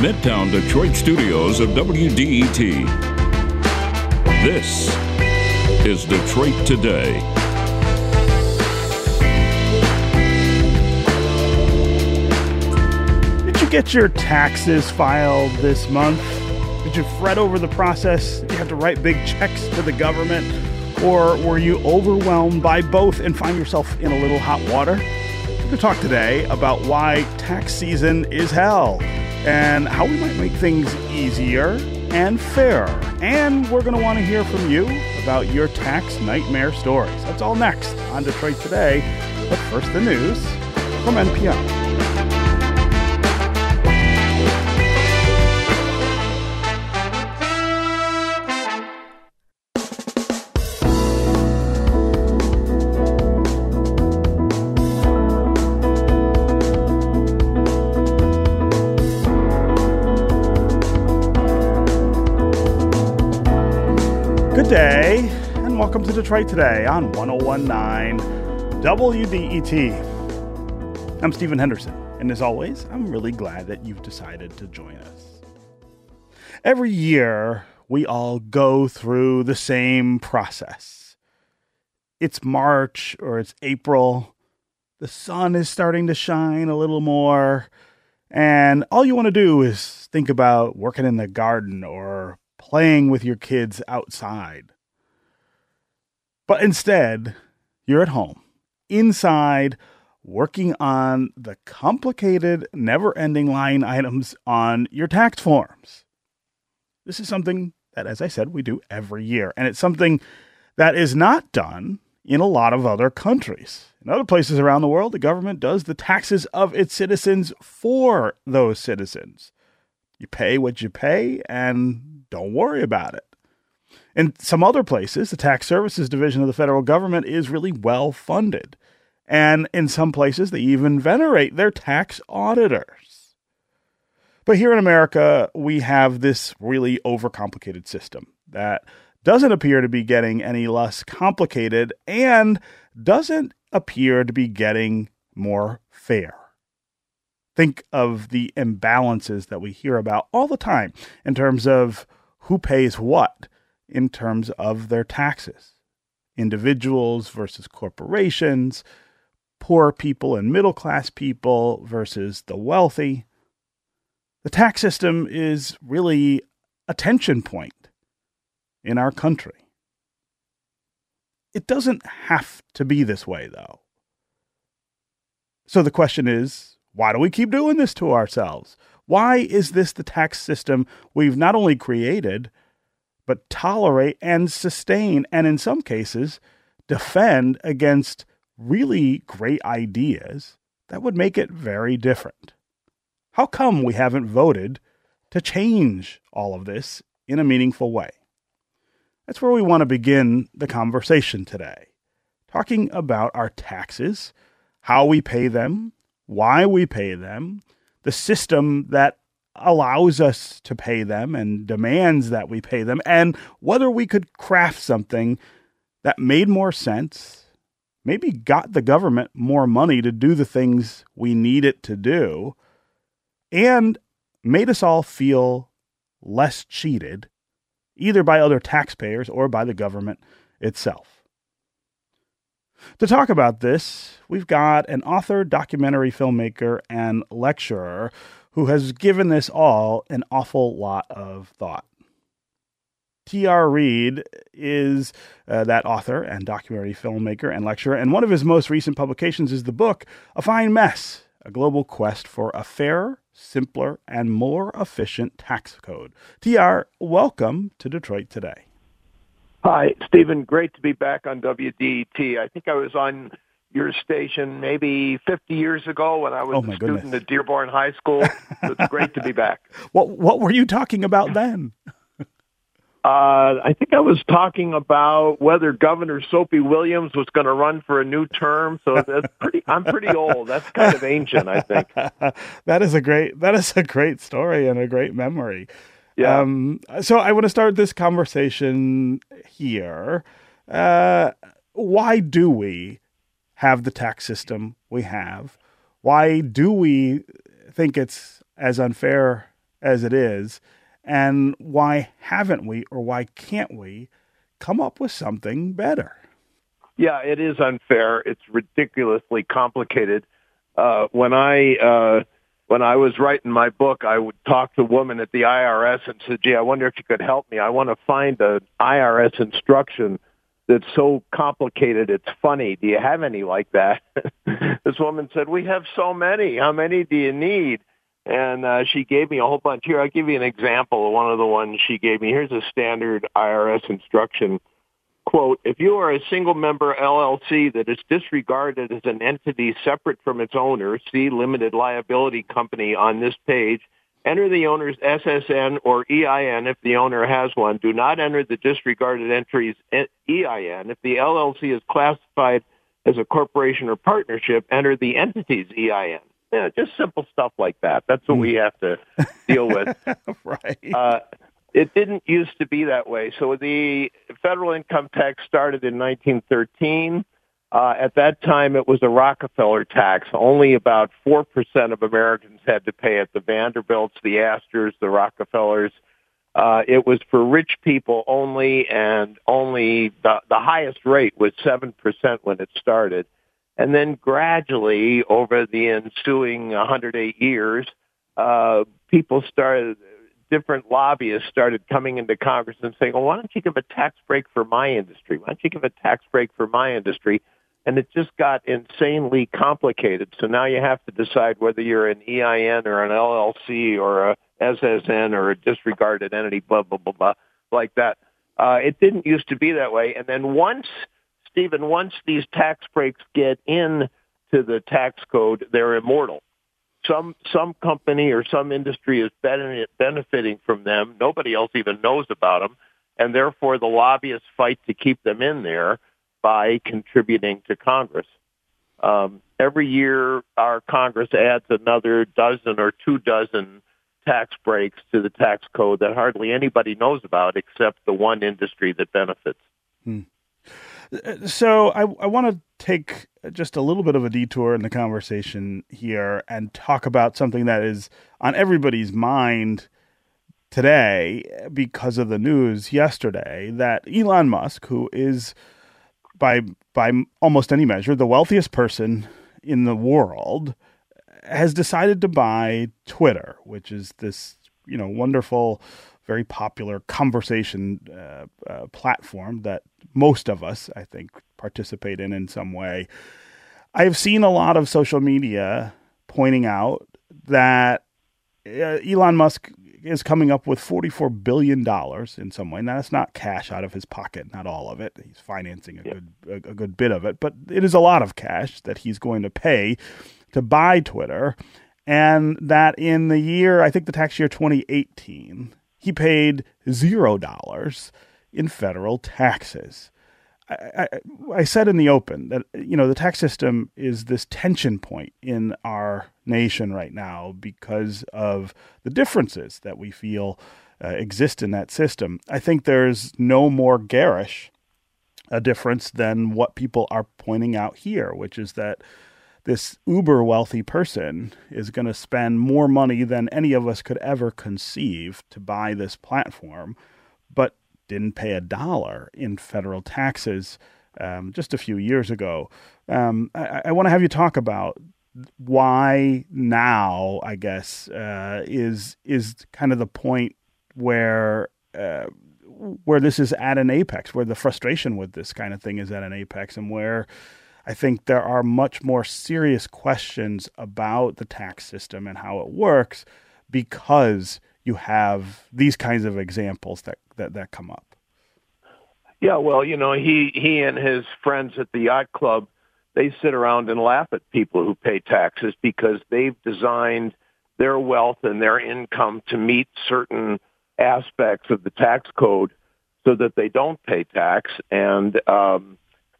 Midtown Detroit studios of WDET. This is Detroit Today. Did you get your taxes filed this month? Did you fret over the process? Did you have to write big checks to the government? Or were you overwhelmed by both and find yourself in a little hot water? We're going to talk today about why tax season is hell and how we might make things easier and fairer. And we're going to want to hear from you about your tax nightmare stories. That's all next on Detroit Today. But first, the news from NPR. Welcome to Detroit Today on 1019 WDET. I'm Stephen Henderson, and as always, I'm really glad that you've decided to join us. Every year, we all go through the same process. It's March or it's April, the sun is starting to shine a little more, and all you want to do is think about working in the garden or playing with your kids outside. But instead, you're at home, inside, working on the complicated, never ending line items on your tax forms. This is something that, as I said, we do every year, and it's something that is not done in a lot of other countries. In other places around the world, the government does the taxes of its citizens for those citizens. You pay what you pay, and don't worry about it. In some other places, the tax services division of the federal government is really well funded. And in some places, they even venerate their tax auditors. But here in America, we have this really overcomplicated system that doesn't appear to be getting any less complicated and doesn't appear to be getting more fair. Think of the imbalances that we hear about all the time in terms of who pays what in terms of their taxes individuals versus corporations, poor people and middle class people versus the wealthy. The tax system is really a tension point in our country. It doesn't have to be this way, though. So the question is why do we keep doing this to ourselves? Why is this the tax system we've not only created, but tolerate and sustain, and in some cases, defend against really great ideas that would make it very different? How come we haven't voted to change all of this in a meaningful way? That's where we want to begin the conversation today, talking about our taxes, how we pay them, why we pay them, the system that allows us to pay them and demands that we pay them, and whether we could craft something that made more sense, maybe got the government more money to do the things we need it to do, and made us all feel less cheated, either by other taxpayers or by the government itself. To talk about this, we've got an author, documentary filmmaker, and lecturer who has given this all an awful lot of thought. T.R. Reid is uh, that author and documentary filmmaker and lecturer, and one of his most recent publications is the book A Fine Mess A Global Quest for a Fairer, Simpler, and More Efficient Tax Code. T.R., welcome to Detroit Today. Hi, Stephen. Great to be back on WDET. I think I was on your station maybe 50 years ago when I was Oh, a student goodness. at Dearborn High School. So it's great to be back. What what were you talking about then? Uh, I think I was talking about whether Governor Soapy Williams was going to run for a new term. So that's pretty. I'm pretty old. That's kind of ancient, I think. that is a great that is a great story and a great memory. Yeah. Um, so I want to start this conversation here. Uh, why do we have the tax system we have? Why do we think it's as unfair as it is? And why haven't we or why can't we come up with something better? Yeah, it is unfair. It's ridiculously complicated. Uh, when I uh, when I was writing my book, I would talk to a woman at the IRS and said, "Gee, I wonder if you could help me. I want to find an IRS instruction that's so complicated it's funny. Do you have any like that?" this woman said, "We have so many. How many do you need?" And uh, she gave me a whole bunch. Here, I'll give you an example of one of the ones she gave me. Here's a standard IRS instruction quote, if you are a single member LLC that is disregarded as an entity separate from its owner, see limited liability company on this page, enter the owner's SSN or EIN if the owner has one. Do not enter the disregarded entry's EIN. If the LLC is classified as a corporation or partnership, enter the entity's EIN. Yeah, just simple stuff like that. That's what we have to deal with. right. Uh, it didn't used to be that way. So the federal income tax started in 1913. Uh, at that time, it was a Rockefeller tax. Only about 4% of Americans had to pay it. The Vanderbilts, the Astors, the Rockefellers. Uh, it was for rich people only, and only the, the highest rate was 7% when it started. And then gradually, over the ensuing 108 years, uh, people started, different lobbyists started coming into Congress and saying, well, why don't you give a tax break for my industry? Why don't you give a tax break for my industry? And it just got insanely complicated. So now you have to decide whether you're an EIN or an LLC or a SSN or a disregarded entity, blah, blah, blah, blah, like that. Uh, it didn't used to be that way. And then once, Stephen, once these tax breaks get in to the tax code, they're immortal some some company or some industry is benefiting from them. Nobody else even knows about them, and therefore the lobbyists fight to keep them in there by contributing to Congress. Um, every year, our Congress adds another dozen or two dozen tax breaks to the tax code that hardly anybody knows about except the one industry that benefits. Hmm. So I, I want to take just a little bit of a detour in the conversation here and talk about something that is on everybody's mind today because of the news yesterday that Elon Musk, who is by by almost any measure the wealthiest person in the world, has decided to buy Twitter, which is this you know wonderful very popular conversation uh, uh, platform that most of us, I think, participate in in some way. I've seen a lot of social media pointing out that uh, Elon Musk is coming up with $44 billion in some way. Now, that's not cash out of his pocket, not all of it. He's financing a good, a, a good bit of it, but it is a lot of cash that he's going to pay to buy Twitter. And that in the year, I think the tax year 2018, he paid zero dollars in federal taxes. I, I, said in the open that you know the tax system is this tension point in our nation right now because of the differences that we feel uh, exist in that system. I think there's no more garish a difference than what people are pointing out here, which is that this uber wealthy person is going to spend more money than any of us could ever conceive to buy this platform, didn't pay a dollar in federal taxes um, just a few years ago. Um, I, I want to have you talk about why now, I guess, uh, is is kind of the point where uh, where this is at an apex, where the frustration with this kind of thing is at an apex, and where I think there are much more serious questions about the tax system and how it works because you have these kinds of examples that, that, that come up. Yeah, well, you know, he, he and his friends at the yacht club, they sit around and laugh at people who pay taxes because they've designed their wealth and their income to meet certain aspects of the tax code so that they don't pay tax. And um,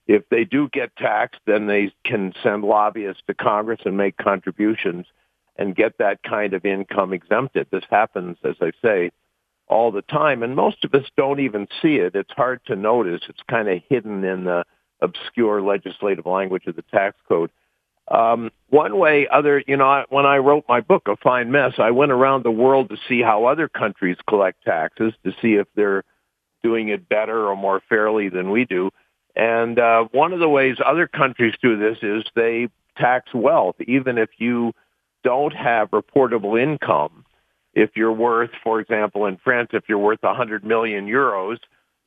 if they do get taxed, then they can send lobbyists to Congress and make contributions and get that kind of income exempted. This happens, as I say, all the time, and most of us don't even see it. It's hard to notice. It's kind of hidden in the obscure legislative language of the tax code. Um, one way, other, you know, when I wrote my book, A Fine Mess, I went around the world to see how other countries collect taxes, to see if they're doing it better or more fairly than we do. And uh, one of the ways other countries do this is they tax wealth, even if you don't have reportable income. If you're worth, for example, in France, if you're worth 100 million euros,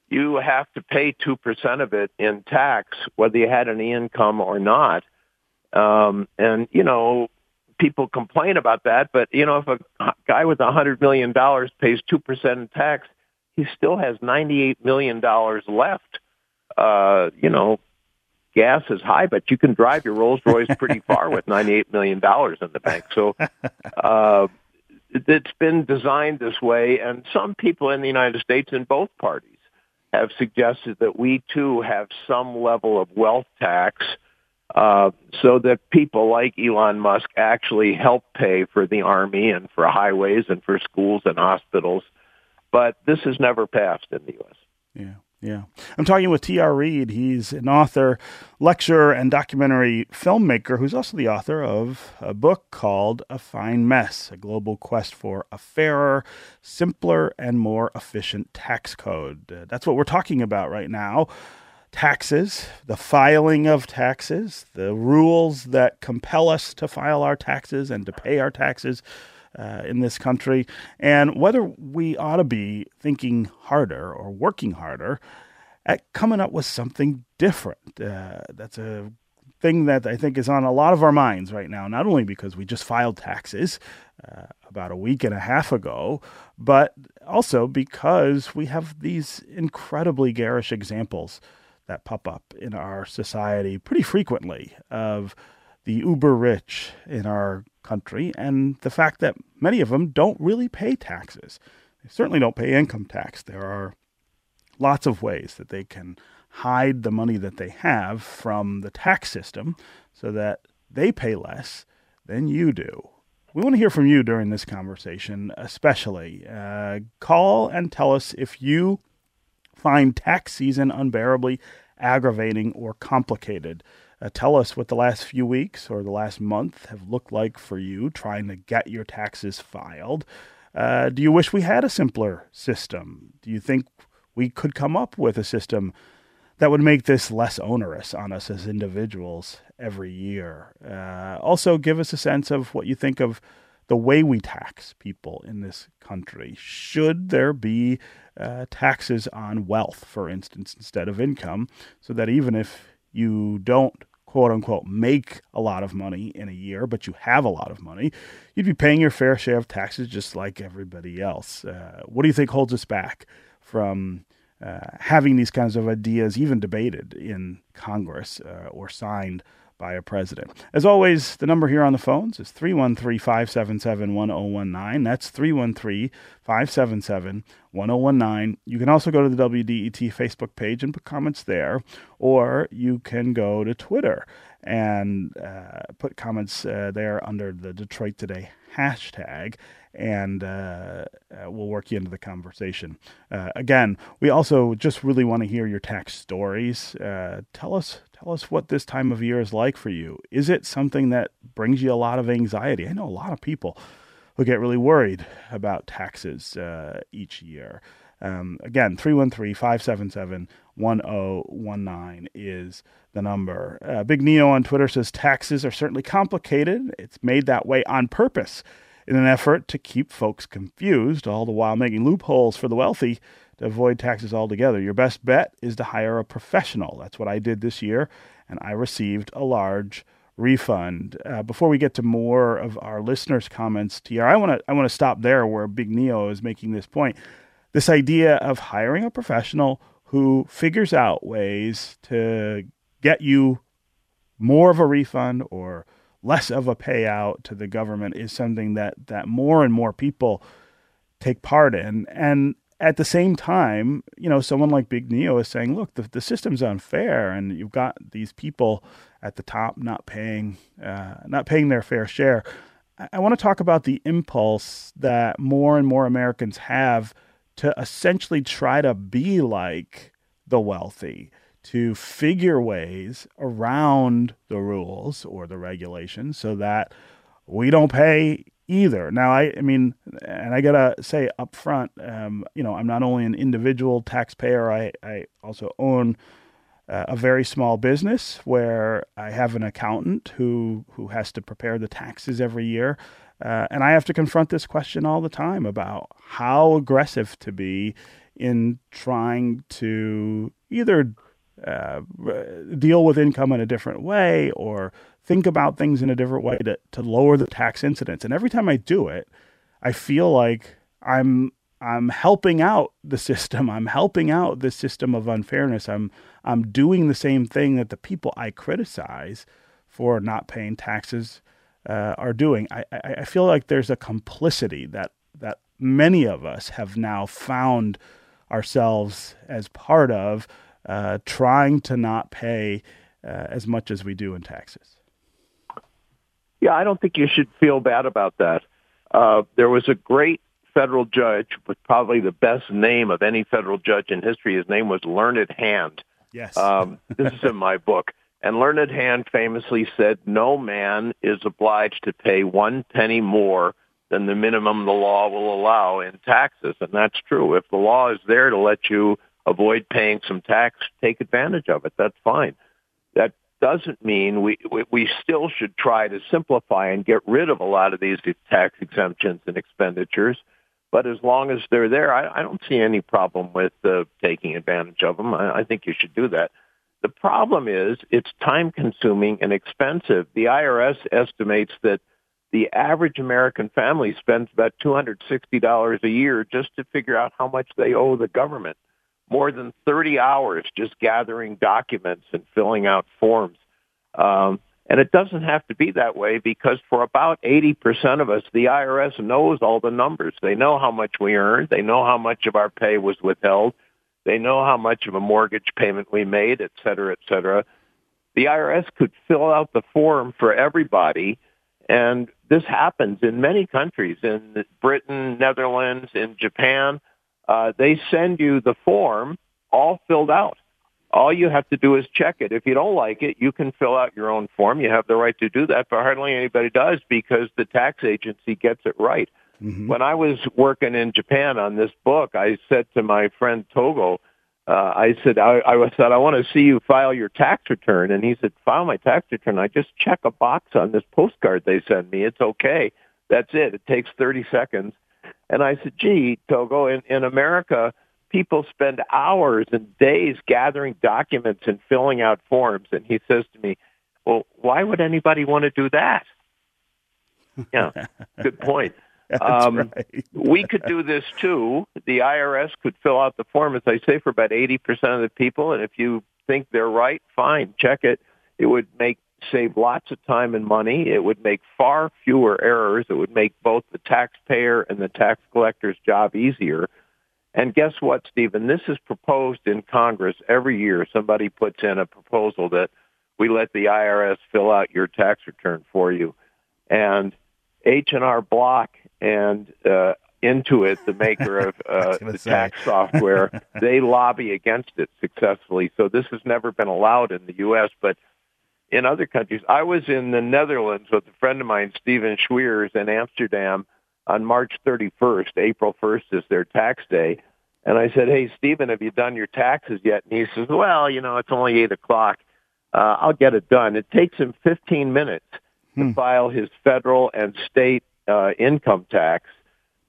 you have to pay 2% of it in tax, whether you had any income or not. Um, and, you know, people complain about that, but, you know, if a guy with $100 million pays 2% in tax, he still has $98 million left. Uh, you know, gas is high, but you can drive your Rolls Royce pretty far with $98 million in the bank. So, uh, it's been designed this way, and some people in the United States in both parties have suggested that we too have some level of wealth tax uh, so that people like Elon Musk actually help pay for the army and for highways and for schools and hospitals. But this has never passed in the U.S. Yeah. Yeah. I'm talking with T.R. Reid. He's an author, lecturer, and documentary filmmaker who's also the author of a book called A Fine Mess A Global Quest for a Fairer, Simpler, and More Efficient Tax Code. Uh, that's what we're talking about right now. Taxes, the filing of taxes, the rules that compel us to file our taxes and to pay our taxes uh, in this country, and whether we ought to be thinking harder or working harder at coming up with something different. Uh, that's a thing that I think is on a lot of our minds right now, not only because we just filed taxes uh, about a week and a half ago, but also because we have these incredibly garish examples that pop up in our society pretty frequently of the uber rich in our country and the fact that many of them don't really pay taxes. They certainly don't pay income tax. There are lots of ways that they can hide the money that they have from the tax system so that they pay less than you do. We want to hear from you during this conversation, especially. Uh, call and tell us if you find tax season unbearably aggravating or complicated. Uh, tell us what the last few weeks or the last month have looked like for you trying to get your taxes filed. Uh, do you wish we had a simpler system? Do you think we could come up with a system that would make this less onerous on us as individuals every year? Uh, also, give us a sense of what you think of the way we tax people in this country. Should there be uh, taxes on wealth, for instance, instead of income, so that even if you don't quote unquote make a lot of money in a year, but you have a lot of money, you'd be paying your fair share of taxes just like everybody else. Uh, what do you think holds us back from uh, having these kinds of ideas even debated in Congress uh, or signed by a president. As always, the number here on the phones is 313 577 1019. That's 313 577 1019. You can also go to the WDET Facebook page and put comments there, or you can go to Twitter and uh, put comments uh, there under the Detroit Today hashtag and uh, uh, we'll work you into the conversation. Uh, again, we also just really want to hear your tax stories. Uh, tell us, tell us what this time of year is like for you. Is it something that brings you a lot of anxiety? I know a lot of people who get really worried about taxes uh, each year. Um, again, 313 577 1019 is the number. Uh, Big Neo on Twitter says taxes are certainly complicated. It's made that way on purpose in an effort to keep folks confused, all the while making loopholes for the wealthy to avoid taxes altogether. Your best bet is to hire a professional. That's what I did this year, and I received a large refund. Uh, before we get to more of our listeners' comments, TR, I want to I want to stop there where Big Neo is making this point. This idea of hiring a professional who figures out ways to get you more of a refund or less of a payout to the government is something that that more and more people take part in and at the same time, you know, someone like Big Neo is saying, look, the, the system's unfair, and you've got these people at the top not paying, uh, not paying their fair share. I, I want to talk about the impulse that more and more Americans have to essentially try to be like the wealthy, to figure ways around the rules or the regulations so that we don't pay either. Now, I, I mean, and I gotta say up front, um, you know, I'm not only an individual taxpayer, I, I also own uh, a very small business where I have an accountant who who has to prepare the taxes every year, uh, and I have to confront this question all the time about how aggressive to be in trying to either uh, deal with income in a different way or think about things in a different way to, to lower the tax incidence. And every time I do it, I feel like I'm I'm helping out the system. I'm helping out the system of unfairness. I'm I'm doing the same thing that the people I criticize for not paying taxes uh, are doing. I, I, feel like there's a complicity that that many of us have now found ourselves as part of uh, trying to not pay uh, as much as we do in taxes. Yeah, I don't think you should feel bad about that. Uh, there was a great federal judge with probably the best name of any federal judge in history. His name was Learned Hand. Yes. um, this is in my book. And Learned Hand famously said, no man is obliged to pay one penny more than the minimum the law will allow in taxes. And that's true. If the law is there to let you avoid paying some tax, take advantage of it. That's fine. That doesn't mean we, we, we still should try to simplify and get rid of a lot of these tax exemptions and expenditures. But as long as they're there, I, I don't see any problem with uh, taking advantage of them. I, I think you should do that. The problem is it's time consuming and expensive. The IRS estimates that the average American family spends about $260 a year just to figure out how much they owe the government more than 30 hours just gathering documents and filling out forms. Um, and it doesn't have to be that way because for about 80% of us, the IRS knows all the numbers. They know how much we earned. They know how much of our pay was withheld. They know how much of a mortgage payment we made, et cetera, et cetera. The IRS could fill out the form for everybody. And this happens in many countries, in Britain, Netherlands, in Japan uh, they send you the form all filled out. All you have to do is check it. If you don't like it, you can fill out your own form. You have the right to do that, but hardly anybody does because the tax agency gets it right. Mm-hmm. When I was working in Japan on this book, I said to my friend Togo, uh, I said, I, I said, I want to see you file your tax return. And he said, file my tax return. I just check a box on this postcard they send me. It's okay. That's it. It takes 30 seconds. And I said, gee, Togo, in, in America, people spend hours and days gathering documents and filling out forms. And he says to me, well, why would anybody want to do that? Yeah, good point. Um, right. we could do this too. The IRS could fill out the form, as I say, for about 80% of the people. And if you think they're right, fine, check it. It would make save lots of time and money. It would make far fewer errors. It would make both the taxpayer and the tax collector's job easier. And guess what, Stephen? This is proposed in Congress every year. Somebody puts in a proposal that we let the IRS fill out your tax return for you. And H&R Block and uh, Intuit, the maker of uh, the say. tax software, they lobby against it successfully. So this has never been allowed in the U.S., but – in other countries. I was in the Netherlands with a friend of mine, Steven Schweers, in Amsterdam on March 31st. April 1st is their tax day. And I said, hey, Stephen, have you done your taxes yet? And he says, well, you know, it's only 8 o'clock. Uh, I'll get it done. It takes him 15 minutes hmm. to file his federal and state uh, income tax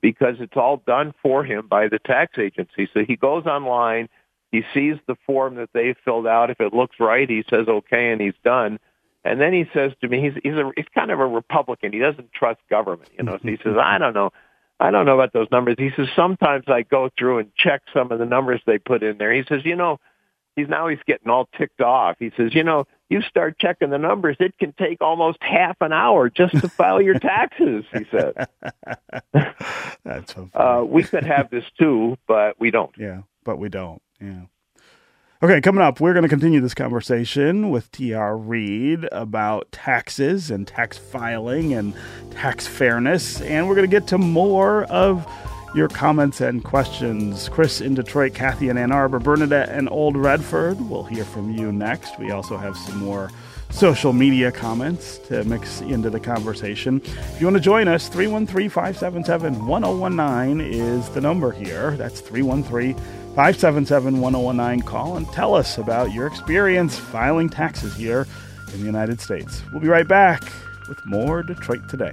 because it's all done for him by the tax agency. So he goes online – he sees the form that they filled out. If it looks right, he says okay, and he's done. And then he says to me, he's he's a he's kind of a Republican. He doesn't trust government, you know. So he says, I don't know, I don't know about those numbers. He says sometimes I go through and check some of the numbers they put in there. He says, you know, he's now he's getting all ticked off. He says, you know, you start checking the numbers, it can take almost half an hour just to file your taxes. He said. That's so uh, we could have this too, but we don't. Yeah, but we don't. Yeah. Okay, coming up, we're going to continue this conversation with T.R. Reid about taxes and tax filing and tax fairness. And we're going to get to more of your comments and questions. Chris in Detroit, Kathy in Ann Arbor, Bernadette and Old Redford. We'll hear from you next. We also have some more social media comments to mix into the conversation. If you want to join us, 313 577 1019 is the number here. That's 313 577 1019. Call and tell us about your experience filing taxes here in the United States. We'll be right back with more Detroit Today.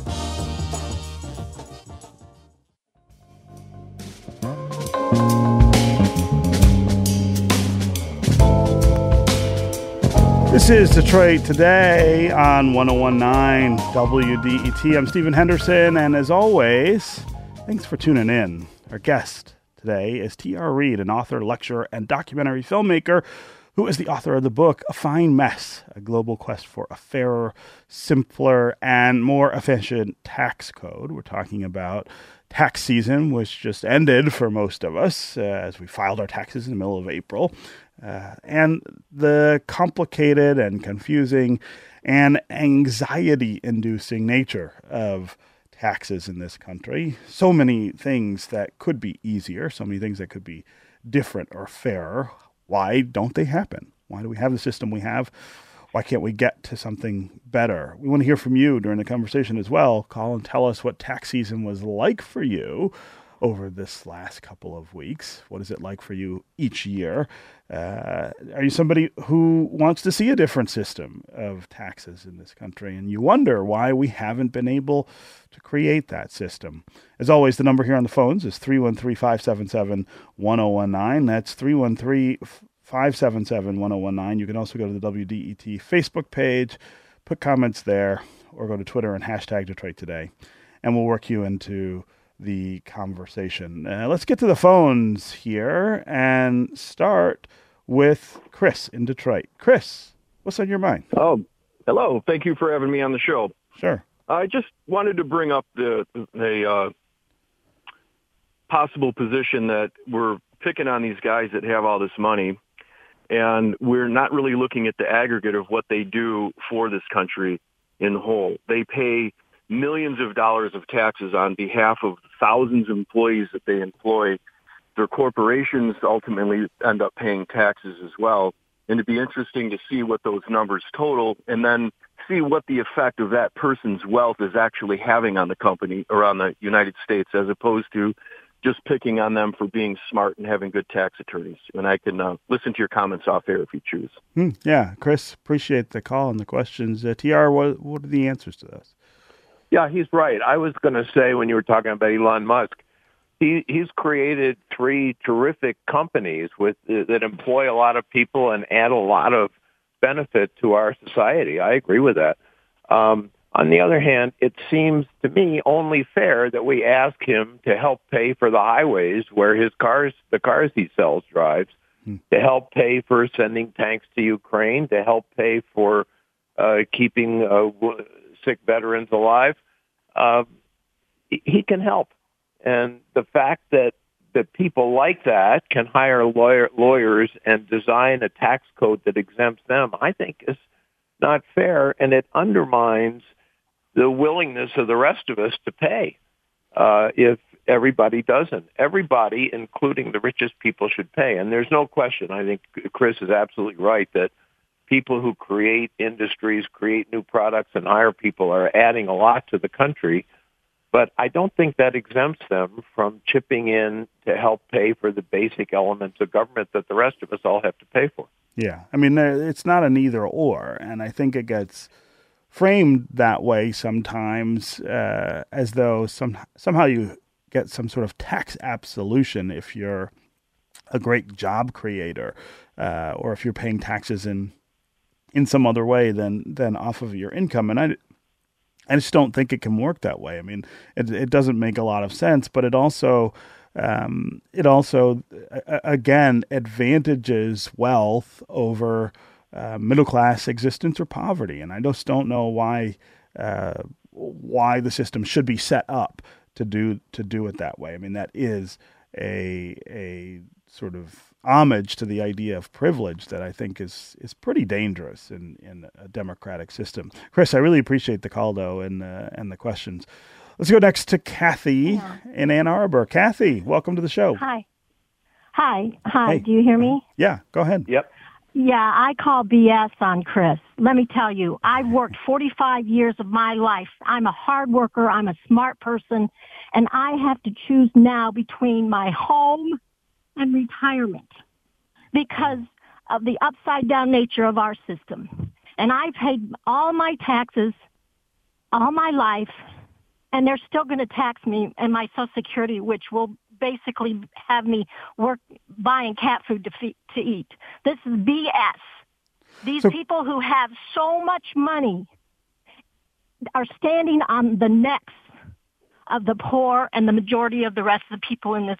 This is Detroit Today on 1019 WDET. I'm Stephen Henderson, and as always, thanks for tuning in. Our guest today is T.R. Reid, an author, lecturer, and documentary filmmaker who is the author of the book A Fine Mess A Global Quest for a Fairer, Simpler, and More Efficient Tax Code. We're talking about tax season, which just ended for most of us uh, as we filed our taxes in the middle of April. Uh, and the complicated and confusing and anxiety inducing nature of taxes in this country. So many things that could be easier, so many things that could be different or fairer. Why don't they happen? Why do we have the system we have? Why can't we get to something better? We want to hear from you during the conversation as well. Call and tell us what tax season was like for you over this last couple of weeks. What is it like for you each year? Uh, are you somebody who wants to see a different system of taxes in this country and you wonder why we haven't been able to create that system? As always, the number here on the phones is 313 577 1019. That's 313 577 1019. You can also go to the WDET Facebook page, put comments there, or go to Twitter and hashtag Detroit Today, and we'll work you into the conversation. Uh, let's get to the phones here and start with Chris in Detroit. Chris, what's on your mind? Oh, hello. Thank you for having me on the show. Sure. I just wanted to bring up the the uh, possible position that we're picking on these guys that have all this money, and we're not really looking at the aggregate of what they do for this country in whole. They pay millions of dollars of taxes on behalf of thousands of employees that they employ. Their corporations ultimately end up paying taxes as well. And it'd be interesting to see what those numbers total and then see what the effect of that person's wealth is actually having on the company or on the United States as opposed to just picking on them for being smart and having good tax attorneys. And I can uh, listen to your comments off air if you choose. Hmm, yeah, Chris, appreciate the call and the questions. Uh, TR, what, what are the answers to those? Yeah, he's right. I was going to say when you were talking about Elon Musk, he he's created three terrific companies with that employ a lot of people and add a lot of benefit to our society. I agree with that. Um, on the other hand, it seems to me only fair that we ask him to help pay for the highways where his cars, the cars he sells, drives, hmm. to help pay for sending tanks to Ukraine, to help pay for uh, keeping uh, sick veterans alive, uh, he can help. And the fact that that people like that can hire lawyer, lawyers and design a tax code that exempts them, I think is not fair, and it undermines the willingness of the rest of us to pay uh, if everybody doesn't. Everybody, including the richest people, should pay. And there's no question. I think Chris is absolutely right that people who create industries, create new products, and hire people are adding a lot to the country. But I don't think that exempts them from chipping in to help pay for the basic elements of government that the rest of us all have to pay for. Yeah. I mean, it's not an either or. And I think it gets framed that way sometimes uh, as though some, somehow you get some sort of tax absolution if you're a great job creator uh, or if you're paying taxes in in some other way than than off of your income. And I I just don't think it can work that way. I mean, it it doesn't make a lot of sense, but it also um, it also, again, advantages wealth over uh, middle class existence or poverty. And I just don't know why uh, why the system should be set up to do to do it that way. I mean, that is a a sort of homage to the idea of privilege that I think is is pretty dangerous in, in a democratic system. Chris, I really appreciate the call though and uh, and the questions. Let's go next to Kathy yeah. in Ann Arbor. Kathy, welcome to the show. Hi. Hi. Hi. Hey. Do you hear me? Yeah, go ahead. Yep. Yeah, I call BS on Chris. Let me tell you, I've worked 45 years of my life. I'm a hard worker. I'm a smart person. And I have to choose now between my home and retirement because of the upside down nature of our system. And I paid all my taxes all my life and they're still going to tax me and my social security, which will basically have me work buying cat food to, feed, to eat. This is BS. These so, people who have so much money are standing on the necks of the poor and the majority of the rest of the people in this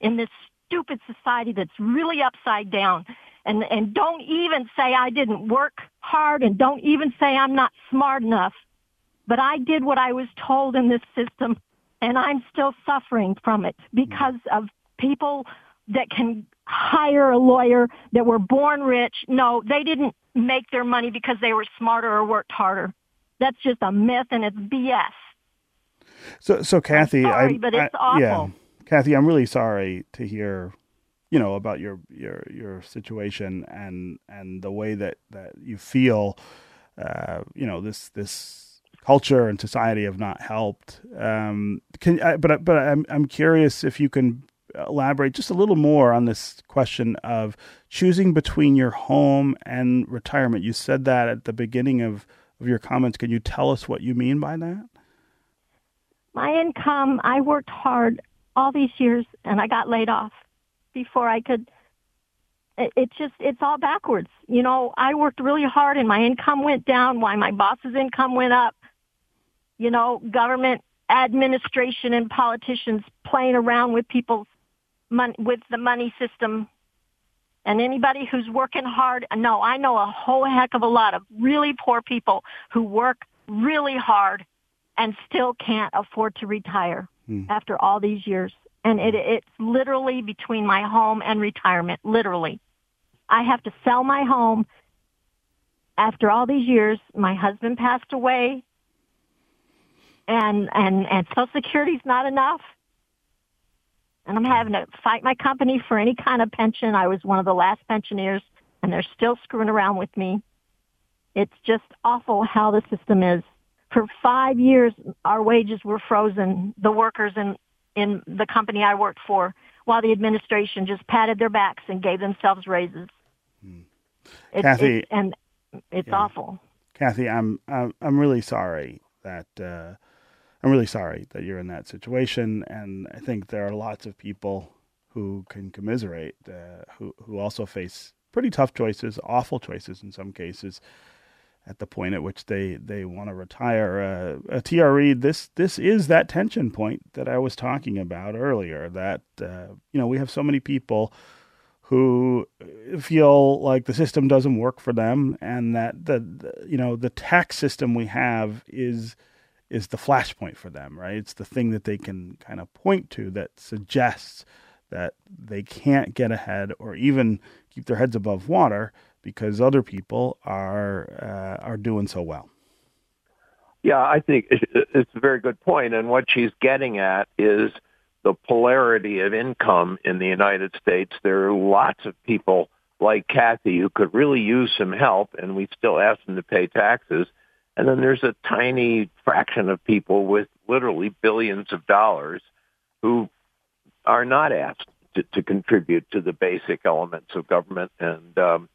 in this stupid society that's really upside down. And and don't even say I didn't work hard and don't even say I'm not smart enough. But I did what I was told in this system and I'm still suffering from it because of people that can hire a lawyer that were born rich. No, they didn't make their money because they were smarter or worked harder. That's just a myth and it's BS. So, so Kathy, I'm sorry, I, but it's I, awful. Yeah, Kathy, I'm really sorry to hear, you know, about your your your situation and and the way that that you feel. Uh, you know, this this culture and society have not helped. Um, can but but I'm I'm curious if you can elaborate just a little more on this question of choosing between your home and retirement. You said that at the beginning of, of your comments. Can you tell us what you mean by that? My income, I worked hard all these years and I got laid off before I could it, just it's all backwards. You know, I worked really hard and my income went down while my boss's income went up you know, government administration and politicians playing around with people's money, with the money system. And anybody who's working hard, no, I know a whole heck of a lot of really poor people who work really hard and still can't afford to retire hmm. after all these years. And it, it's literally between my home and retirement, literally. I have to sell my home after all these years. My husband passed away and and and Social Security's not enough. And I'm having to fight my company for any kind of pension. I was one of the last pensioners, and they're still screwing around with me. It's just awful how the system is. For five years, our wages were frozen. The workers in in the company I worked for, while the administration just patted their backs and gave themselves raises. Hmm. It, Kathy, it, and it's yeah. awful. Kathy, I'm I'm, I'm really sorry that. Uh, I'm really sorry that you're in that situation, and I think there are lots of people who can commiserate, uh, who who also face pretty tough choices, awful choices in some cases, at the point at which they they want to retire. Uh, uh, TR Reid, this this is that tension point that I was talking about earlier. That uh, you know we have so many people who feel like the system doesn't work for them, and that the, the you know the tax system we have is is the flashpoint for them, right? It's the thing that they can kind of point to that suggests that they can't get ahead or even keep their heads above water because other people are uh, are doing so well. Yeah, I think it's a very good point, and what she's getting at is the polarity of income in the United States. There are lots of people like Kathy who could really use some help, and we still ask them to pay taxes. And then there's a tiny fraction of people with literally billions of dollars who are not asked to, to contribute to the basic elements of government. And um,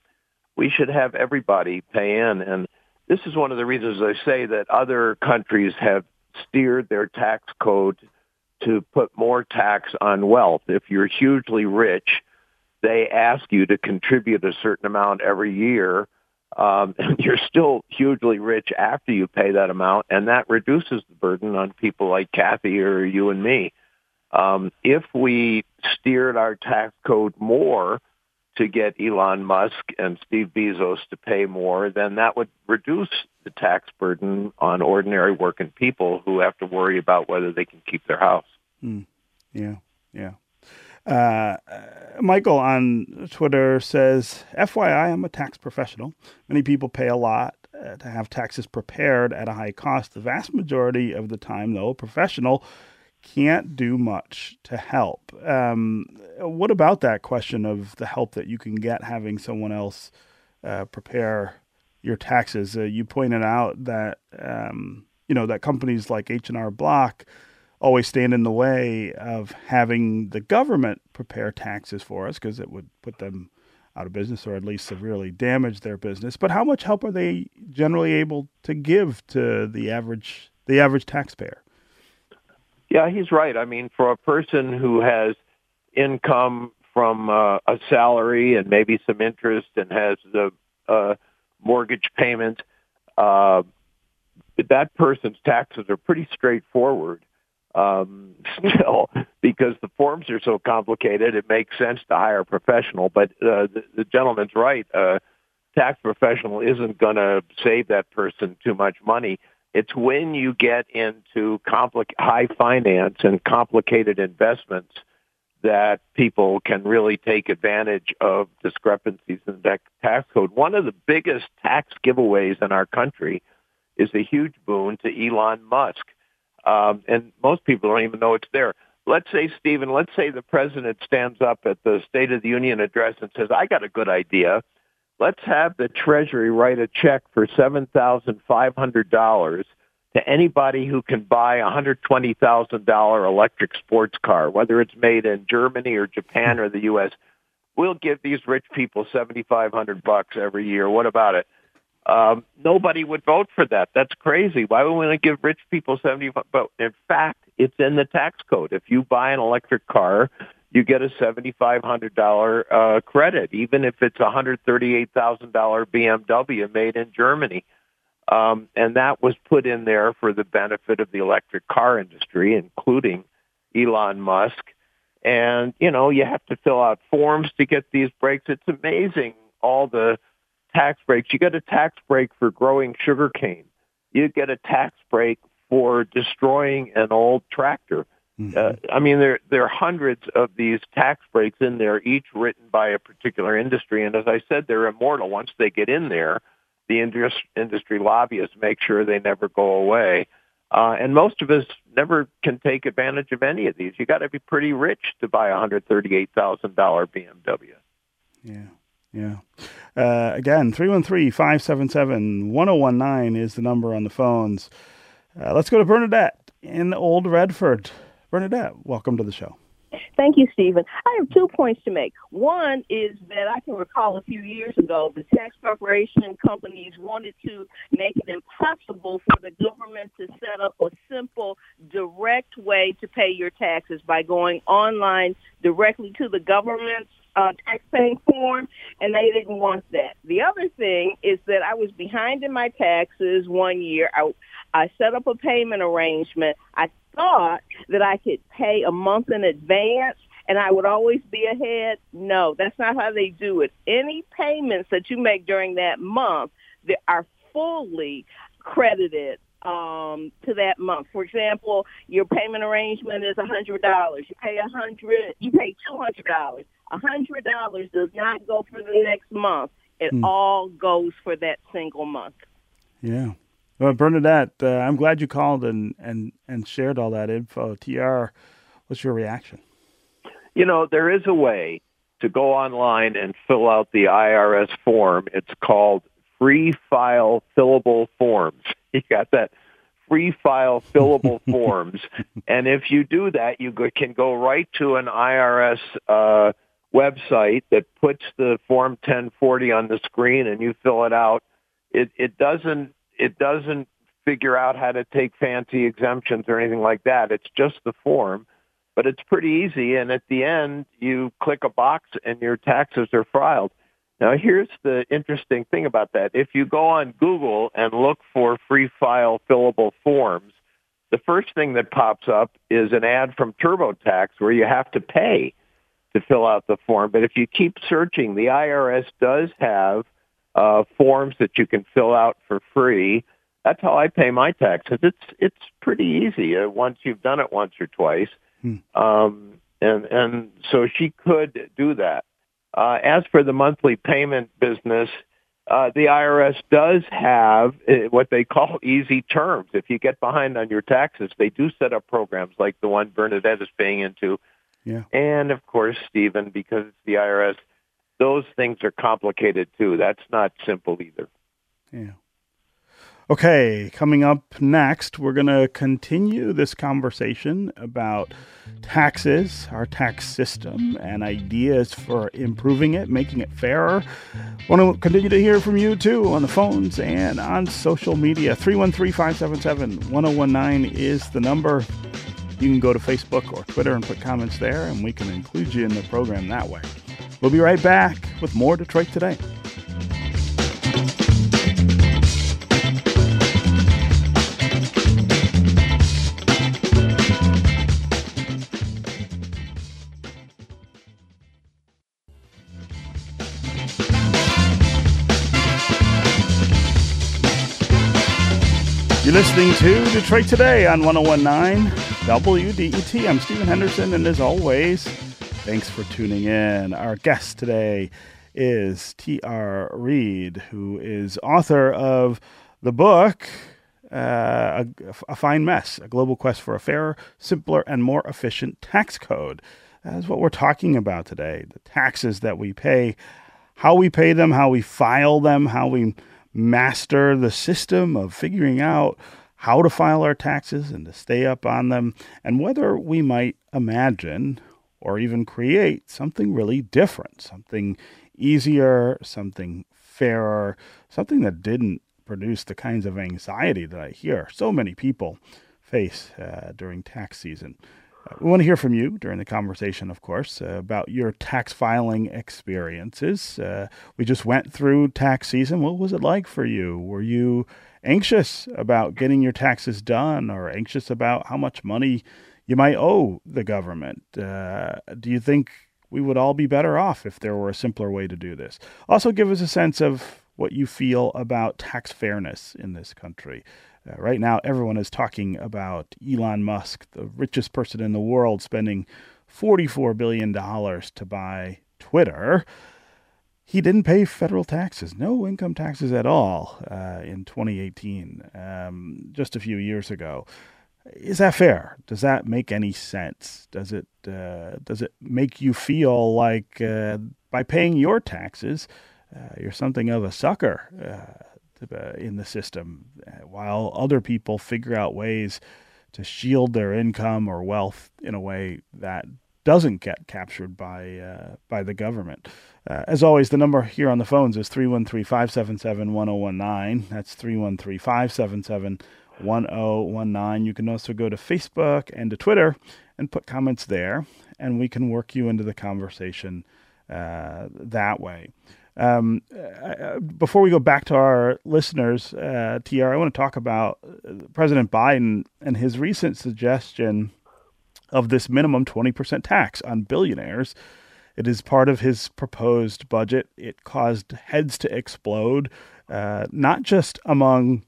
we should have everybody pay in. And this is one of the reasons I say that other countries have steered their tax code to put more tax on wealth. If you're hugely rich, they ask you to contribute a certain amount every year um, and you're still hugely rich after you pay that amount, and that reduces the burden on people like Kathy or you and me. Um, if we steered our tax code more to get Elon Musk and Steve Bezos to pay more, then that would reduce the tax burden on ordinary working people who have to worry about whether they can keep their house. Mm. Yeah, yeah. Uh, Michael on Twitter says, FYI, I'm a tax professional. Many people pay a lot uh, to have taxes prepared at a high cost. The vast majority of the time, though, a professional can't do much to help. Um, what about that question of the help that you can get having someone else uh, prepare your taxes? Uh, you pointed out that um, you know that companies like H and R Block always stand in the way of having the government prepare taxes for us because it would put them out of business or at least severely damage their business. But how much help are they generally able to give to the average the average taxpayer? Yeah, he's right. I mean, for a person who has income from uh, a salary and maybe some interest and has the uh, mortgage payment, uh, that person's taxes are pretty straightforward. Um, still, because the forms are so complicated, it makes sense to hire a professional. But uh, the, the gentleman's right. Uh, tax professional isn't going to save that person too much money. It's when you get into compli- high finance and complicated investments that people can really take advantage of discrepancies in the tax code. One of the biggest tax giveaways in our country is a huge boon to Elon Musk. Um, and most people don't even know it's there. Let's say, Stephen, let's say the president stands up at the State of the Union address and says, I got a good idea let's have the Treasury write a check for $7,500 to anybody who can buy a $120,000 electric sports car, whether it's made in Germany or Japan or the U.S. We'll give these rich people 7,500 bucks every year. What about it? Um, nobody would vote for that. That's crazy. Why would we want to give rich people 75? But in fact, it's in the tax code. If you buy an electric car, you get a $7,500 uh, credit, even if it's a $138,000 BMW made in Germany. Um, and that was put in there for the benefit of the electric car industry, including Elon Musk. And, you know, you have to fill out forms to get these breaks. It's amazing all the tax breaks. You get a tax break for growing sugarcane. You get a tax break for destroying an old tractor. Mm-hmm. Uh, I mean, there there are hundreds of these tax breaks in there, each written by a particular industry. And as I said, they're immortal. Once they get in there, the industry industry lobbyists make sure they never go away. Uh, and most of us never can take advantage of any of these. You got to be pretty rich to buy a hundred thirty-eight thousand dollar BMW. Yeah, yeah. Uh, again, 313-577-1019 is the number on the phones. Uh, let's go to Bernadette in Old Redford. Bernadette, welcome to the show. Thank you, Stephen. I have two points to make. One is that I can recall a few years ago, the tax preparation companies wanted to make it impossible for the government to set up a simple, direct way to pay your taxes by going online directly to the government's uh, taxpaying form, and they didn't want that. The other thing is that I was behind in my taxes one year. I, I set up a payment arrangement. I thought that I could pay a month in advance and I would always be ahead. No, that's not how they do it. Any payments that you make during that month that are fully credited um, to that month. For example, your payment arrangement is a hundred dollars. You pay a hundred. You pay two hundred dollars. A hundred dollars does not go for the next month. It hmm. all goes for that single month. Yeah. Well, Bernadette, uh, I'm glad you called and, and, and shared all that info. TR, what's your reaction? You know, there is a way to go online and fill out the IRS form. It's called Free File Fillable Forms. You got that? Free File Fillable Forms. And if you do that, you can go right to an IRS uh, website that puts the Form 1040 on the screen and you fill it out. It, it doesn't it doesn't figure out how to take fancy exemptions or anything like that. It's just the form, but it's pretty easy. And at the end, you click a box and your taxes are filed. Now, here's the interesting thing about that. If you go on Google and look for free file fillable forms, the first thing that pops up is an ad from TurboTax where you have to pay to fill out the form. But if you keep searching, the IRS does have uh, forms that you can fill out for free. That's how I pay my taxes. It's it's pretty easy uh, once you've done it once or twice. Hmm. Um, and and so she could do that. Uh, as for the monthly payment business, uh, the IRS does have uh, what they call easy terms. If you get behind on your taxes, they do set up programs like the one Bernadette is paying into. Yeah. And of course, Stephen, because it's the IRS, those things are complicated too. That's not simple either. Yeah. Okay, coming up next, we're going to continue this conversation about taxes, our tax system, and ideas for improving it, making it fairer. Want to continue to hear from you too on the phones and on social media. 313 577 1019 is the number. You can go to Facebook or Twitter and put comments there, and we can include you in the program that way. We'll be right back with more Detroit Today. You're listening to Detroit Today on 1019 WDET. I'm Stephen Henderson, and as always, thanks for tuning in. Our guest today is T.R. Reid, who is author of the book uh, a, a, Fine Mess A Global Quest for a Fairer, Simpler, and More Efficient Tax Code. That's what we're talking about today the taxes that we pay, how we pay them, how we file them, how we master the system of figuring out how to file our taxes and to stay up on them, and whether we might imagine or even create something really different, something easier, something fairer, something that didn't produce the kinds of anxiety that I hear so many people face uh, during tax season. Uh, we want to hear from you during the conversation, of course, uh, about your tax filing experiences. Uh, we just went through tax season. What was it like for you? Were you anxious about getting your taxes done or anxious about how much money you might owe the government? Uh, do you think we would all be better off if there were a simpler way to do this? Also, give us a sense of what you feel about tax fairness in this country. Uh, right now, everyone is talking about Elon Musk, the richest person in the world, spending $44 billion to buy Twitter. He didn't pay federal taxes, no income taxes at all uh, in 2018, um, just a few years ago. Is that fair? Does that make any sense? Does it uh, does it make you feel like uh, by paying your taxes, uh, you're something of a sucker? Uh, uh, in the system, uh, while other people figure out ways to shield their income or wealth in a way that doesn't get captured by uh, by the government. Uh, as always, the number here on the phones is 313-577-1019. That's 313-577-1019. You can also go to Facebook and to Twitter and put comments there, and we can work you into the conversation uh, that way. Um, uh, before we go back to our listeners, uh, TR, I want to talk about uh, President Biden and his recent suggestion of this minimum 20% tax on billionaires. It is part of his proposed budget. It caused heads to explode, uh, not just among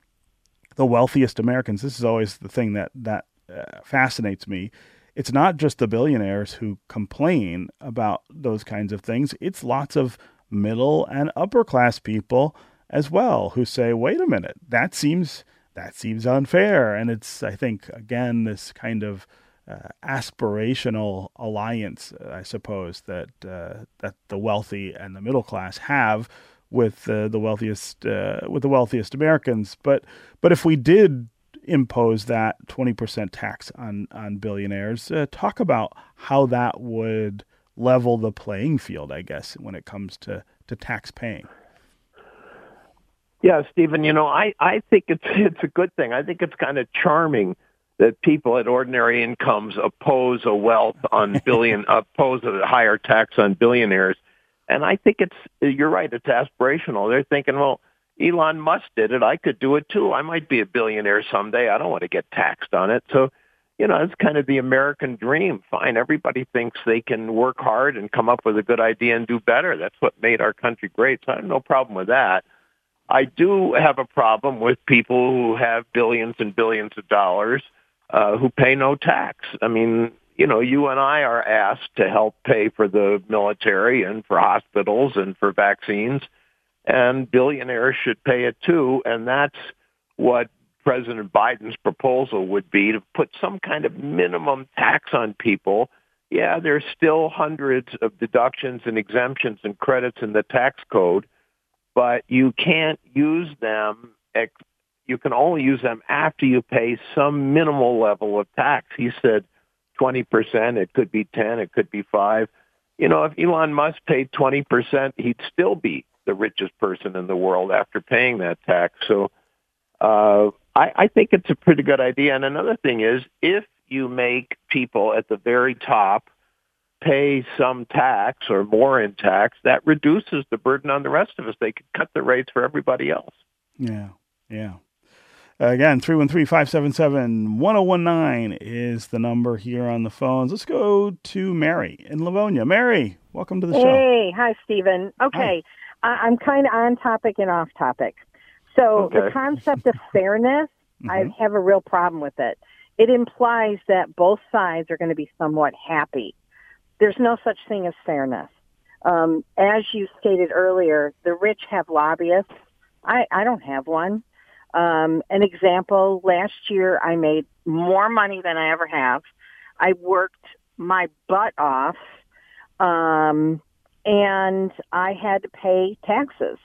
the wealthiest Americans. This is always the thing that that uh, fascinates me. It's not just the billionaires who complain about those kinds of things. It's lots of middle and upper class people as well who say, "Wait a minute, that seems that seems unfair." And it's I think again this kind of uh, aspirational alliance, I suppose that uh, that the wealthy and the middle class have with uh, the wealthiest uh, with the wealthiest Americans. But but if we did impose that twenty percent tax on on billionaires, uh, talk about how that would level the playing field, I guess, when it comes to, to tax paying. Yeah, Stephen, you know, I, I think it's it's a good thing. I think it's kind of charming that people at ordinary incomes oppose a wealth on billion oppose a higher tax on billionaires. And I think it's you're right, it's aspirational. They're thinking, well, Elon Musk did it. I could do it too. I might be a billionaire someday. I don't want to get taxed on it. So, you know, it's kind of the American dream. Fine. Everybody thinks they can work hard and come up with a good idea and do better. That's what made our country great. So I have no problem with that. I do have a problem with people who have billions and billions of dollars uh, who pay no tax. I mean, you know, you and I are asked to help pay for the military and for hospitals and for vaccines, and billionaires should pay it too. And that's what President Biden's proposal would be to put some kind of minimum tax on people. Yeah, there's still hundreds of deductions and exemptions and credits in the tax code, but you can't use them. You can only use them after you pay some minimal level of tax. He said 20%. It could be 10. It could be 5. You know, if Elon Musk paid 20%, he'd still be the richest person in the world after paying that tax. So uh, I, I think it's a pretty good idea. And another thing is, if you make people at the very top pay some tax or more in tax, that reduces the burden on the rest of us. They could cut the rates for everybody else. Yeah, yeah. Again, 313-577-1019 is the number here on the phones. Let's go to Mary in Livonia. Mary, welcome to the show. Hey, hi, Stephen. Okay, hi. I- am kind of on topic and off topic. So okay. the concept of fairness, mm-hmm. I have a real problem with it. It implies that both sides are going to be somewhat happy. There's no such thing as fairness. Um, as you stated earlier, the rich have lobbyists. I, I don't have one. Um, an example, last year I made more money than I ever have. I worked my butt off, um, and I had to pay taxes.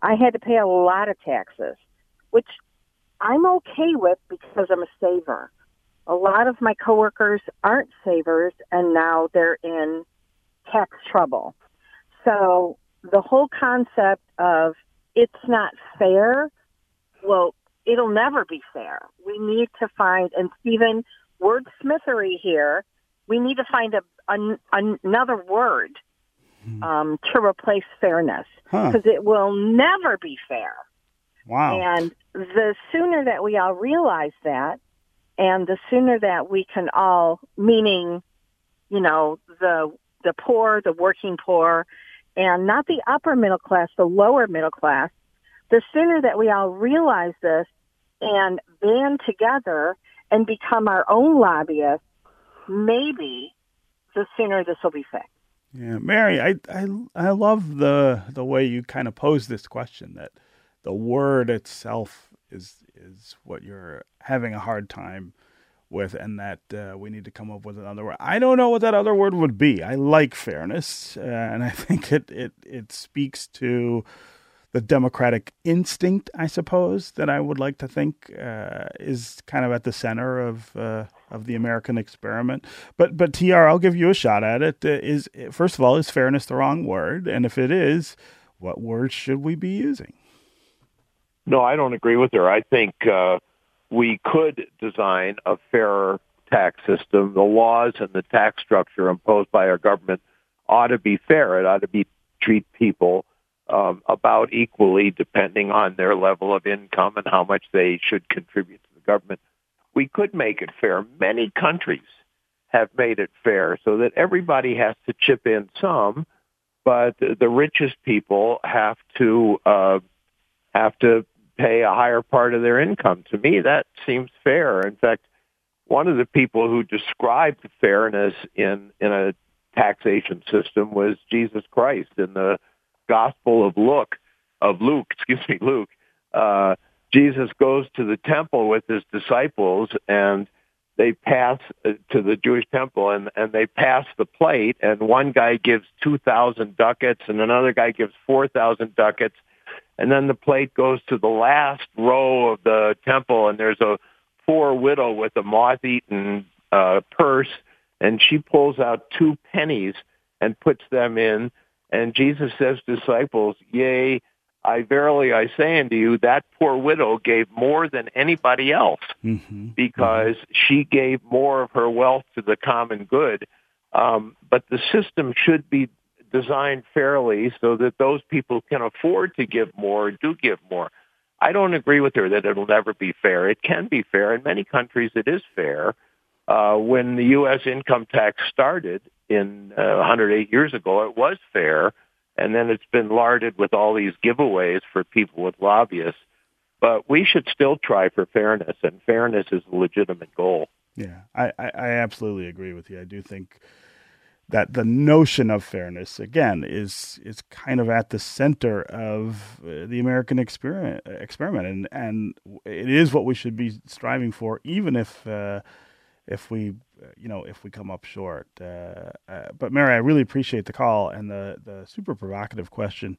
I had to pay a lot of taxes, which I'm okay with because I'm a saver. A lot of my coworkers aren't savers, and now they're in tax trouble. So the whole concept of it's not fair well, it'll never be fair. We need to find, and Stephen, wordsmithery here, we need to find a, a another word hmm. um, to replace fairness because huh. it will never be fair. Wow. And the sooner that we all realize that, and the sooner that we can all, meaning, you know, the the poor, the working poor, and not the upper middle class, the lower middle class, the sooner that we all realize this and band together and become our own lobbyists, maybe the sooner this will be fixed. Yeah, Mary, I, I I love the the way you kind of pose this question that the word itself is is what you're having a hard time with, and that uh, we need to come up with another word. I don't know what that other word would be. I like fairness, uh, and I think it it it speaks to the democratic instinct, I suppose, that I would like to think uh, is kind of at the center of uh, of the American experiment. But but TR, I'll give you a shot at it. Uh, is first of all, is fairness the wrong word? And if it is, what words should we be using? No, I don't agree with her. I think uh, we could design a fairer tax system. The laws and the tax structure imposed by our government ought to be fair. It ought to be treat people um, about equally depending on their level of income and how much they should contribute to the government. We could make it fair. Many countries have made it fair so that everybody has to chip in some, but the richest people have to uh, have to pay a higher part of their income. To me, that seems fair. In fact, one of the people who described fairness in in a taxation system was Jesus Christ in the Gospel of Luke, of Luke, excuse me, Luke, uh, Jesus goes to the temple with his disciples and they pass uh, to the Jewish temple and, and they pass the plate and one guy gives 2,000 ducats and another guy gives 4,000 ducats. And then the plate goes to the last row of the temple and there's a poor widow with a moth-eaten uh, purse and she pulls out two pennies and puts them in and Jesus says to disciples, Yea, I verily I say unto you, that poor widow gave more than anybody else mm-hmm. because she gave more of her wealth to the common good. Um, but the system should be designed fairly so that those people can afford to give more do give more. I don't agree with her that it'll never be fair. It can be fair. In many countries, it is fair. Uh, when the U.S. income tax started in uh, 108 years ago, it was fair, and then it's been larded with all these giveaways for people with lobbyists. But we should still try for fairness, and fairness is a legitimate goal. Yeah, I, I, I absolutely agree with you. I do think that the notion of fairness again is is kind of at the center of uh, the American experiment experiment and and it is what we should be striving for even if uh, if we you know if we come up short uh, uh but Mary I really appreciate the call and the the super provocative question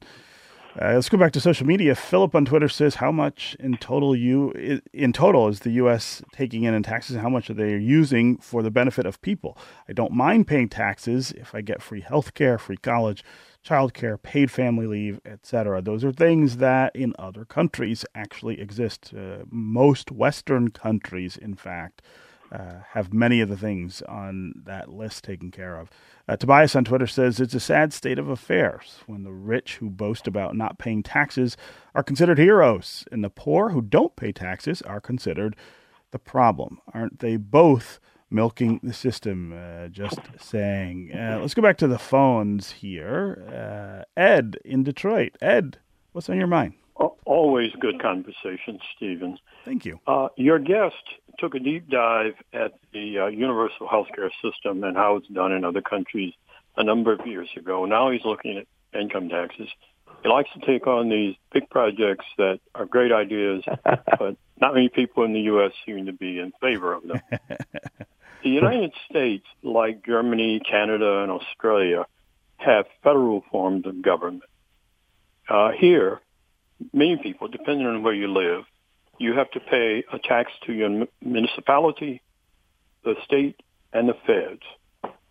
uh, let's go back to social media. Philip on Twitter says, "How much in total you in total is the U.S. taking in in taxes? and How much are they using for the benefit of people? I don't mind paying taxes if I get free health care, free college, child care, paid family leave, etc. Those are things that in other countries actually exist. Uh, most Western countries, in fact." Uh, have many of the things on that list taken care of. Uh, Tobias on Twitter says it's a sad state of affairs when the rich who boast about not paying taxes are considered heroes, and the poor who don't pay taxes are considered the problem. Aren't they both milking the system? Uh, just saying. Uh, let's go back to the phones here. Uh, Ed in Detroit. Ed, what's on your mind? Always good conversation, Stephen. Thank you. Uh, your guest took a deep dive at the uh, universal healthcare system and how it's done in other countries a number of years ago. Now he's looking at income taxes. He likes to take on these big projects that are great ideas, but not many people in the U.S. seem to be in favor of them. the United States, like Germany, Canada, and Australia, have federal forms of government. Uh, here, many people, depending on where you live, you have to pay a tax to your municipality, the state, and the feds.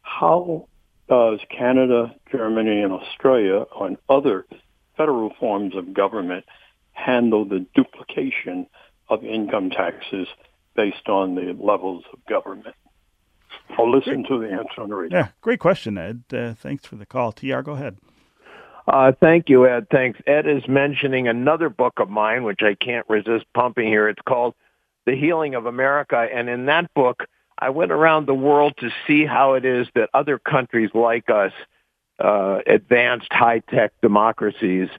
How does Canada, Germany, and Australia, and other federal forms of government, handle the duplication of income taxes based on the levels of government? I'll listen to the answer on the radio. Yeah, great question, Ed. Uh, thanks for the call. TR, go ahead. Uh, thank you, Ed. Thanks. Ed is mentioning another book of mine, which I can't resist pumping here. It's called The Healing of America. And in that book, I went around the world to see how it is that other countries like us, uh, advanced high-tech democracies,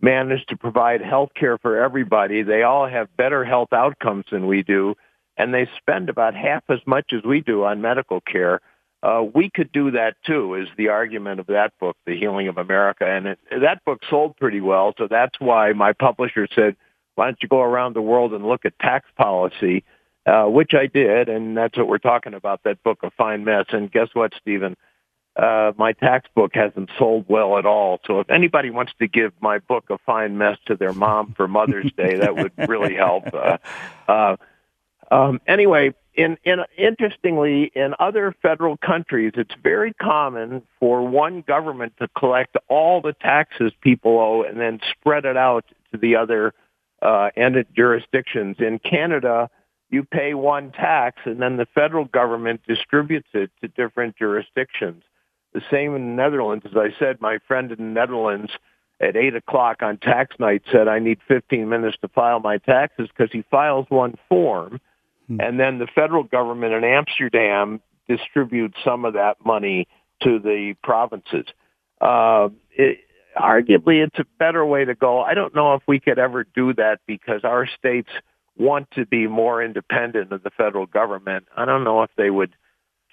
manage to provide health care for everybody. They all have better health outcomes than we do, and they spend about half as much as we do on medical care. Uh, we could do that too, is the argument of that book, The Healing of America. And it, that book sold pretty well, so that's why my publisher said, why don't you go around the world and look at tax policy, uh, which I did, and that's what we're talking about, that book, A Fine Mess. And guess what, Stephen? Uh, my tax book hasn't sold well at all. So if anybody wants to give my book, A Fine Mess, to their mom for Mother's Day, that would really help. Uh, uh, um, anyway, in, in interestingly, in other federal countries, it's very common for one government to collect all the taxes people owe and then spread it out to the other uh, jurisdictions. In Canada, you pay one tax and then the federal government distributes it to different jurisdictions. The same in the Netherlands. As I said, my friend in the Netherlands at 8 o'clock on tax night said, I need 15 minutes to file my taxes because he files one form Hmm. And then the federal government in Amsterdam distributes some of that money to the provinces. Uh, it, arguably, it's a better way to go. I don't know if we could ever do that because our states want to be more independent of the federal government. I don't know if they would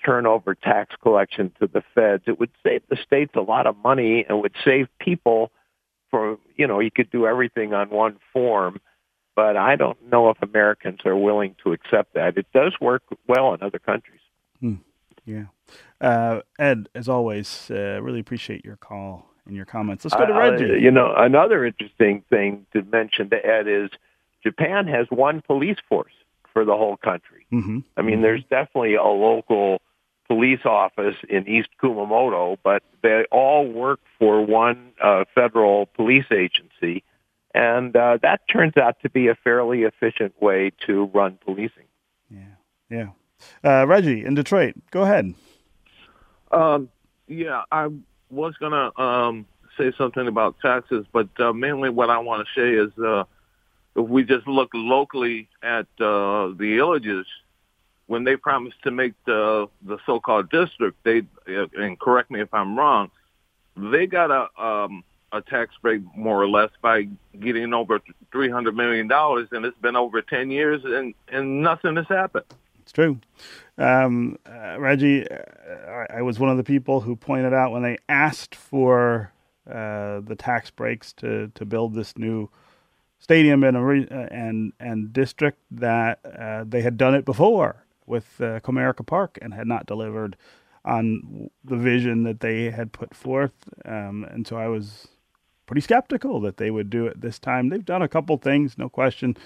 turn over tax collection to the feds. It would save the states a lot of money and would save people for, you know, you could do everything on one form but I don't know if Americans are willing to accept that. It does work well in other countries. Hmm. Yeah. Uh, Ed, as always, uh, really appreciate your call and your comments. Let's go to Reggie. Uh, you know, another interesting thing to mention to Ed is Japan has one police force for the whole country. Mm-hmm. I mean, there's definitely a local police office in East Kumamoto, but they all work for one uh, federal police agency and uh, that turns out to be a fairly efficient way to run policing. Yeah, yeah. Uh, Reggie in Detroit, go ahead. Um, yeah, I was gonna um, say something about taxes, but uh, mainly what I want to say is uh, if we just look locally at uh, the Ilitches, when they promised to make the the so-called district, they uh, and correct me if I'm wrong, they got a um, a tax break more or less by getting over three hundred million dollars, and it's been over ten years, and and nothing has happened. It's true. Um, uh, Reggie, uh, I, I was one of the people who pointed out when they asked for uh, the tax breaks to, to build this new stadium and uh, and and district that uh, they had done it before with uh, Comerica Park and had not delivered on the vision that they had put forth. Um, and so I was pretty skeptical that they would do it this time. They've done a couple things, no question,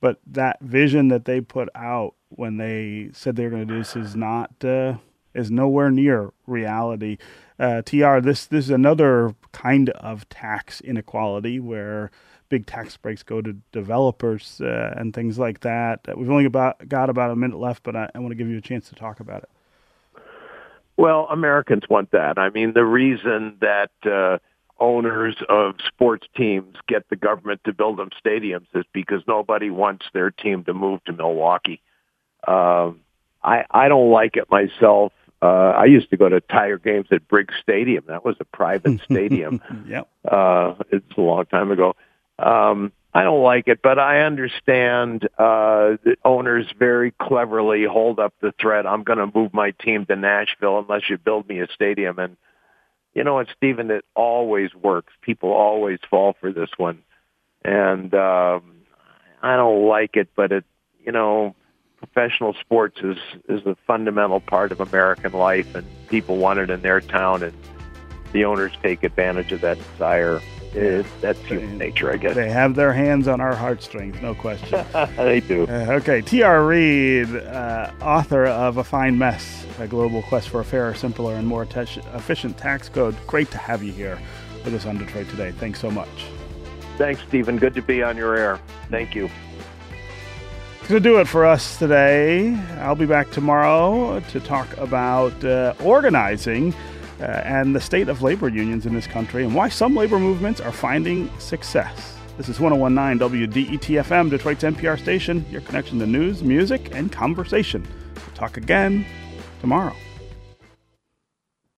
but that vision that they put out when they said they were going to do this is not uh, is nowhere near reality. Uh, TR, this this is another kind of tax inequality where big tax breaks go to developers uh, and things like that. We've only about got about a minute left, but I, I want to give you a chance to talk about it. Well, Americans want that. I mean, the reason that uh, owners of sports teams get the government to build them stadiums is because nobody wants their team to move to Milwaukee. Um, I I don't like it myself. Uh, I used to go to Tiger games at Briggs Stadium. That was a private stadium. yep. Uh, it's a long time ago. Um, I don't like it, but I understand uh, the owners very cleverly hold up the threat. I'm going to move my team to Nashville unless you build me a stadium. And you know what, Stephen? It always works. People always fall for this one, and um, I don't like it, but it, you know, professional sports is is a fundamental part of American life, and people want it in their town, and the owners take advantage of that desire. It, that's human nature, I guess. They have their hands on our heartstrings, no question. they do. Uh, okay, T.R. Reid, uh, author of A Fine Mess, A Global Quest for a Fairer, Simpler, and More Efficient Tax Code. Great to have you here with us on Detroit Today. Thanks so much. Thanks, Stephen. Good to be on your air. Thank you. Going to do it for us today. I'll be back tomorrow to talk about uh, organizing uh, and the state of labor unions in this country and why some labor movements are finding success. This is 1019 WDET-FM, Detroit's NPR station, your connection to news, music, and conversation. We'll talk again tomorrow.